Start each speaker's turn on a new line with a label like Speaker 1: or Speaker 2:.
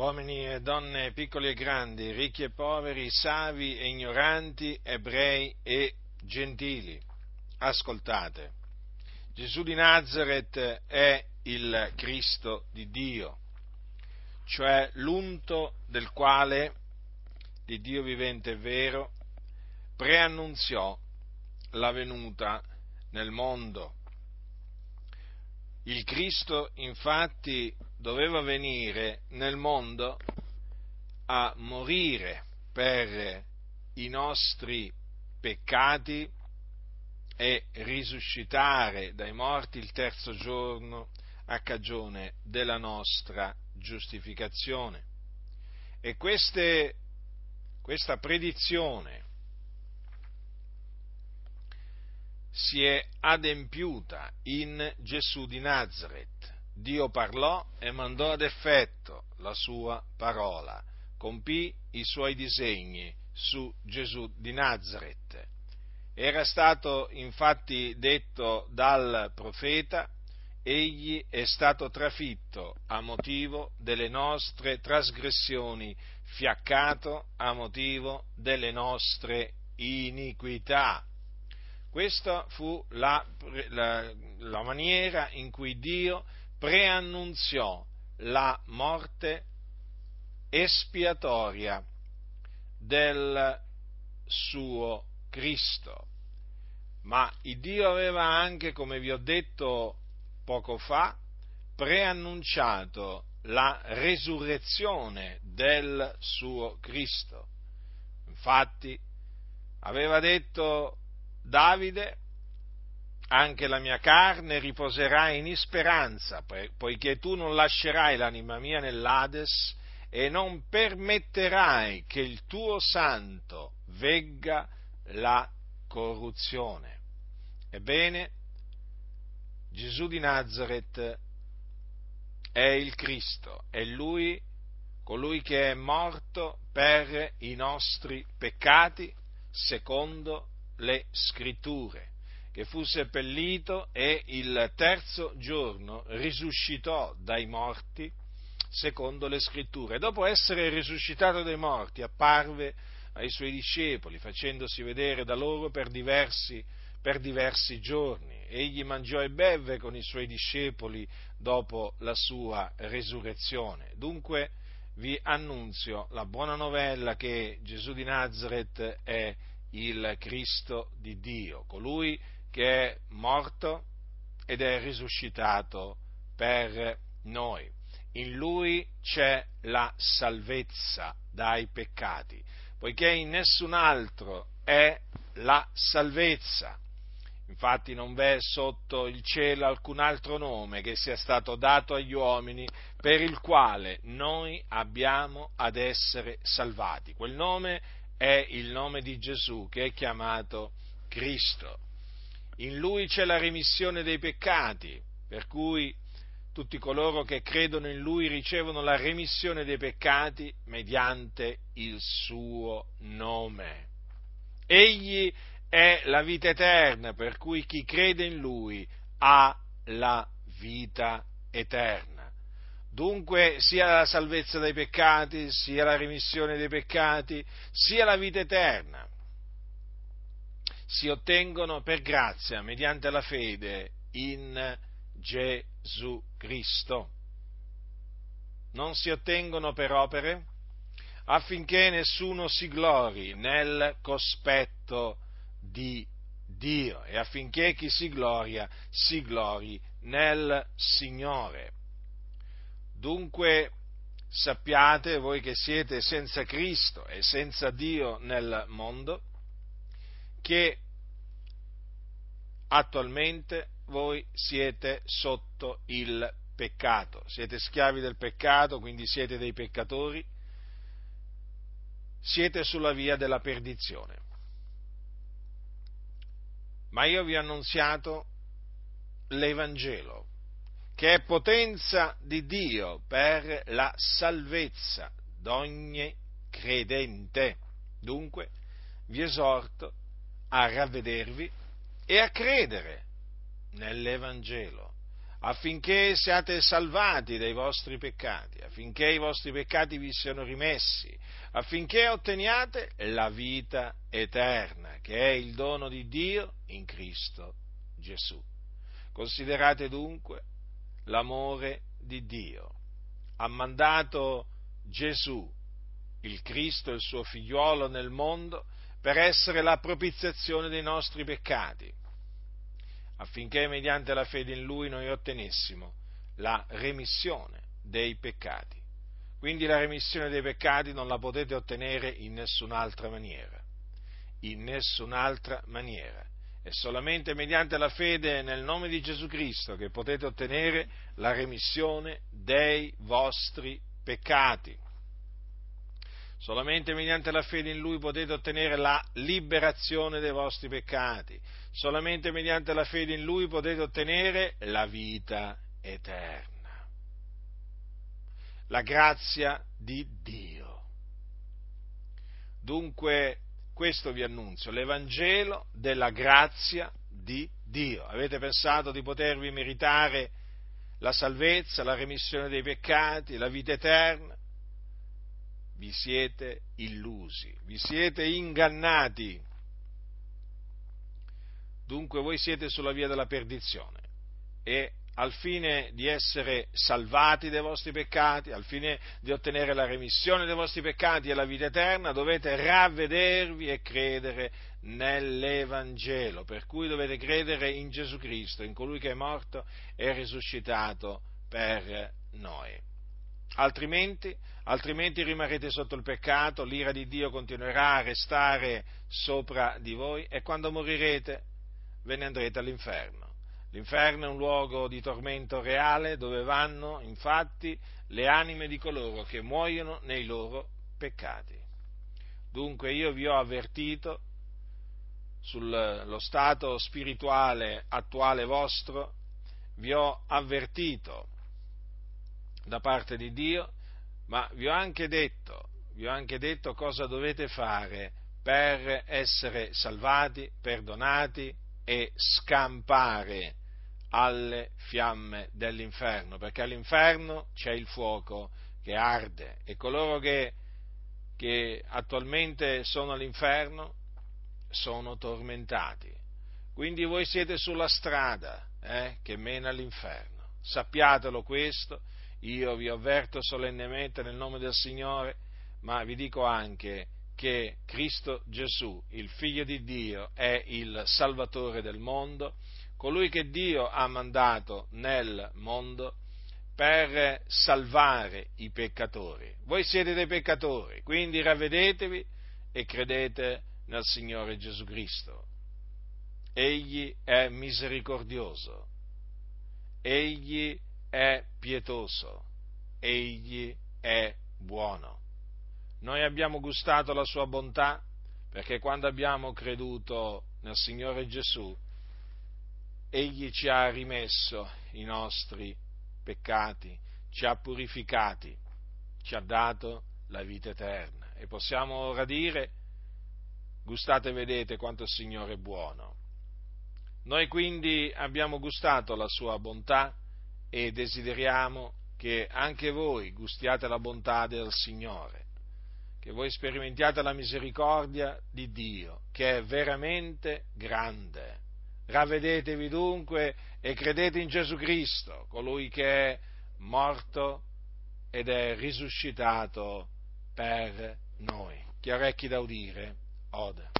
Speaker 1: uomini e donne, piccoli e grandi, ricchi e poveri, savi e ignoranti, ebrei e gentili. Ascoltate, Gesù di Nazareth è il Cristo di Dio, cioè l'unto del quale, di Dio vivente e vero, preannunziò la venuta nel mondo. Il Cristo infatti doveva venire nel mondo a morire per i nostri peccati e risuscitare dai morti il terzo giorno a cagione della nostra giustificazione. E queste, questa predizione si è adempiuta in Gesù di Nazareth. Dio parlò e mandò ad effetto la sua parola, compì i suoi disegni su Gesù di Nazareth. Era stato infatti detto dal profeta, egli è stato trafitto a motivo delle nostre trasgressioni, fiaccato a motivo delle nostre iniquità. Questa fu la, la, la maniera in cui Dio preannunziò la morte espiatoria del suo Cristo. Ma il Dio aveva anche, come vi ho detto poco fa, preannunciato la resurrezione del suo Cristo. Infatti aveva detto Davide, anche la mia carne riposerà in speranza, poiché tu non lascerai l'anima mia nell'Ades e non permetterai che il tuo santo vegga la corruzione. Ebbene, Gesù di Nazareth è il Cristo, è Lui, colui che è morto per i nostri peccati, secondo le scritture, che fu seppellito e il terzo giorno risuscitò dai morti, secondo le scritture. Dopo essere risuscitato dai morti, apparve ai suoi discepoli, facendosi vedere da loro per diversi, per diversi giorni. Egli mangiò e beve con i suoi discepoli dopo la sua resurrezione. Dunque vi annunzio la buona novella che Gesù di Nazareth è il Cristo di Dio, colui che è morto ed è risuscitato per noi. In lui c'è la salvezza dai peccati, poiché in nessun altro è la salvezza. Infatti non v'è sotto il cielo alcun altro nome che sia stato dato agli uomini per il quale noi abbiamo ad essere salvati. Quel nome è il nome di Gesù che è chiamato Cristo. In lui c'è la remissione dei peccati, per cui tutti coloro che credono in lui ricevono la remissione dei peccati mediante il suo nome. Egli è la vita eterna, per cui chi crede in lui ha la vita eterna. Dunque sia la salvezza dai peccati, sia la remissione dei peccati, sia la vita eterna si ottengono per grazia, mediante la fede in Gesù Cristo. Non si ottengono per opere affinché nessuno si glori nel cospetto di Dio e affinché chi si gloria si glori nel Signore. Dunque sappiate voi che siete senza Cristo e senza Dio nel mondo, che attualmente voi siete sotto il peccato, siete schiavi del peccato, quindi siete dei peccatori, siete sulla via della perdizione. Ma io vi ho annunziato l'Evangelo, che è potenza di Dio per la salvezza d'ogni credente. Dunque, vi esorto a ravvedervi e a credere nell'Evangelo, affinché siate salvati dai vostri peccati, affinché i vostri peccati vi siano rimessi, affinché otteniate la vita eterna, che è il dono di Dio in Cristo Gesù. Considerate dunque l'amore di Dio. Ha mandato Gesù, il Cristo, il suo figliuolo nel mondo, per essere la propiziazione dei nostri peccati, affinché mediante la fede in Lui noi ottenessimo la remissione dei peccati. Quindi la remissione dei peccati non la potete ottenere in nessun'altra maniera, in nessun'altra maniera. È solamente mediante la fede nel nome di Gesù Cristo che potete ottenere la remissione dei vostri peccati. Solamente mediante la fede in Lui potete ottenere la liberazione dei vostri peccati. Solamente mediante la fede in Lui potete ottenere la vita eterna. La grazia di Dio. Dunque, questo vi annunzio, l'Evangelo della grazia di Dio. Avete pensato di potervi meritare la salvezza, la remissione dei peccati, la vita eterna? Vi siete illusi, vi siete ingannati. Dunque voi siete sulla via della perdizione e al fine di essere salvati dai vostri peccati, al fine di ottenere la remissione dei vostri peccati e la vita eterna, dovete ravvedervi e credere nell'Evangelo, per cui dovete credere in Gesù Cristo, in colui che è morto e risuscitato per noi altrimenti, altrimenti rimarrete sotto il peccato, l'ira di Dio continuerà a restare sopra di voi e quando morirete ve ne andrete all'inferno. L'inferno è un luogo di tormento reale dove vanno infatti le anime di coloro che muoiono nei loro peccati. Dunque io vi ho avvertito sullo stato spirituale attuale vostro, vi ho avvertito da parte di Dio, ma vi ho anche detto, vi ho anche detto cosa dovete fare per essere salvati, perdonati e scampare alle fiamme dell'inferno, perché all'inferno c'è il fuoco che arde e coloro che, che attualmente sono all'inferno sono tormentati. Quindi voi siete sulla strada eh, che mena all'inferno. Sappiatelo questo io vi avverto solennemente nel nome del Signore, ma vi dico anche che Cristo Gesù, il Figlio di Dio, è il Salvatore del mondo, colui che Dio ha mandato nel mondo per salvare i peccatori. Voi siete dei peccatori, quindi ravvedetevi e credete nel Signore Gesù Cristo. Egli è misericordioso, egli è è pietoso, egli è buono. Noi abbiamo gustato la sua bontà perché quando abbiamo creduto nel Signore Gesù, egli ci ha rimesso i nostri peccati, ci ha purificati, ci ha dato la vita eterna. E possiamo ora dire, gustate e vedete quanto il Signore è buono. Noi quindi abbiamo gustato la sua bontà e desideriamo che anche voi gustiate la bontà del Signore, che voi sperimentiate la misericordia di Dio, che è veramente grande. Ravvedetevi dunque e credete in Gesù Cristo, colui che è morto ed è risuscitato per noi. Chi ha orecchi da udire, ode.